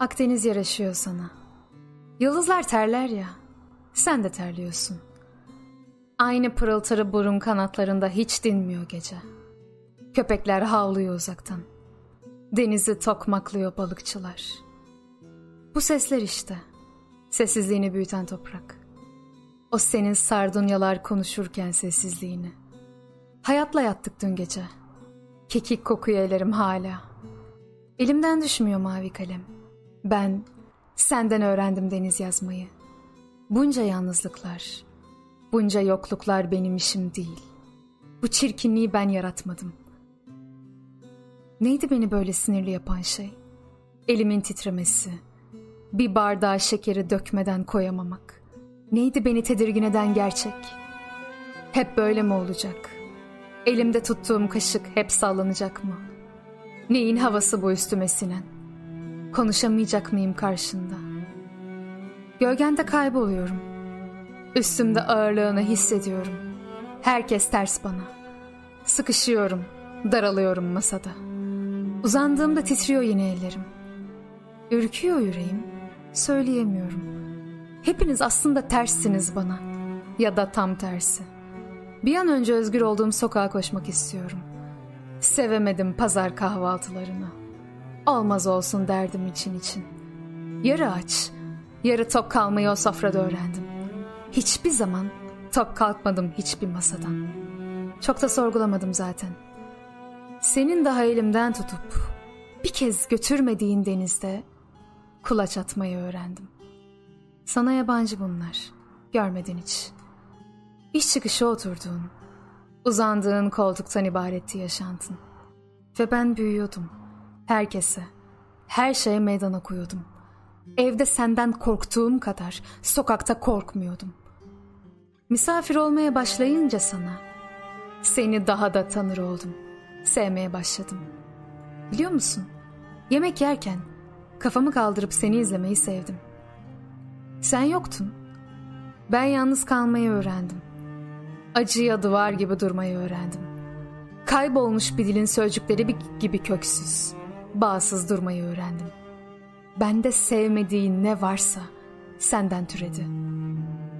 Akdeniz yaraşıyor sana. Yıldızlar terler ya. Sen de terliyorsun. Aynı pırıltırı burun kanatlarında hiç dinmiyor gece. Köpekler havlıyor uzaktan. Denizi tokmaklıyor balıkçılar. Bu sesler işte. Sessizliğini büyüten toprak. O senin sardunyalar konuşurken sessizliğini. Hayatla yattık dün gece. Kekik kokuyor ellerim hala. Elimden düşmüyor mavi kalem. Ben senden öğrendim deniz yazmayı. Bunca yalnızlıklar, bunca yokluklar benim işim değil. Bu çirkinliği ben yaratmadım. Neydi beni böyle sinirli yapan şey? Elimin titremesi, bir bardağa şekeri dökmeden koyamamak. Neydi beni tedirgin eden gerçek? Hep böyle mi olacak? Elimde tuttuğum kaşık hep sallanacak mı? Neyin havası bu üstüme sinen? Konuşamayacak mıyım karşında? Gölgende kayboluyorum. Üstümde ağırlığını hissediyorum. Herkes ters bana. Sıkışıyorum, daralıyorum masada. Uzandığımda titriyor yine ellerim. Ürküyor yüreğim, söyleyemiyorum. Hepiniz aslında terssiniz bana. Ya da tam tersi. Bir an önce özgür olduğum sokağa koşmak istiyorum. Sevemedim pazar kahvaltılarını. Olmaz olsun derdim için için. Yarı aç, yarı tok kalmayı o sofrada öğrendim. Hiçbir zaman tok kalkmadım hiçbir masadan. Çok da sorgulamadım zaten. Senin daha elimden tutup bir kez götürmediğin denizde kulaç atmayı öğrendim. Sana yabancı bunlar. Görmedin hiç. İş çıkışı oturduğun, uzandığın koltuktan ibaretti yaşantın. Ve ben büyüyordum. Herkese, her şeye meydan okuyordum. Evde senden korktuğum kadar sokakta korkmuyordum. Misafir olmaya başlayınca sana, seni daha da tanır oldum. Sevmeye başladım. Biliyor musun? Yemek yerken kafamı kaldırıp seni izlemeyi sevdim. Sen yoktun. Ben yalnız kalmayı öğrendim. Acıya duvar gibi durmayı öğrendim. Kaybolmuş bir dilin sözcükleri gibi köksüz, bağsız durmayı öğrendim. Bende sevmediğin ne varsa senden türedi.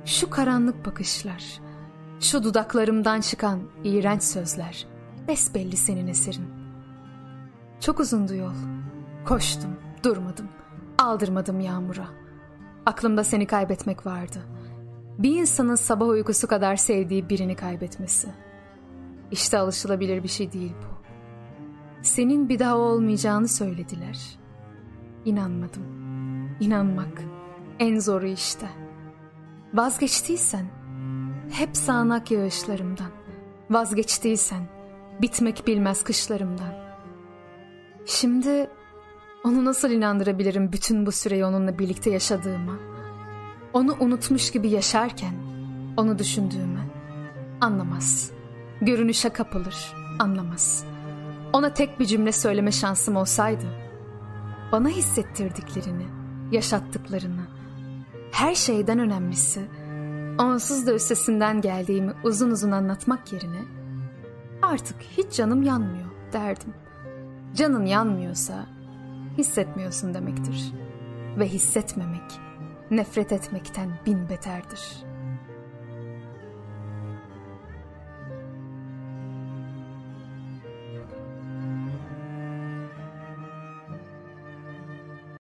Şu karanlık bakışlar, şu dudaklarımdan çıkan iğrenç sözler besbelli senin eserin. Çok uzundu yol. Koştum, durmadım, aldırmadım yağmura. Aklımda seni kaybetmek vardı. Bir insanın sabah uykusu kadar sevdiği birini kaybetmesi. İşte alışılabilir bir şey değil bu. Senin bir daha olmayacağını söylediler. İnanmadım. İnanmak en zoru işte. Vazgeçtiysen hep sağanak yağışlarımdan. Vazgeçtiysen bitmek bilmez kışlarımdan. Şimdi onu nasıl inandırabilirim bütün bu süreyi onunla birlikte yaşadığıma? Onu unutmuş gibi yaşarken onu düşündüğümü anlamaz. Görünüşe kapılır, anlamaz. Ona tek bir cümle söyleme şansım olsaydı, bana hissettirdiklerini, yaşattıklarını, her şeyden önemlisi, onsuz da üstesinden geldiğimi uzun uzun anlatmak yerine, artık hiç canım yanmıyor derdim. Canın yanmıyorsa hissetmiyorsun demektir. Ve hissetmemek nefret etmekten bin beterdir.''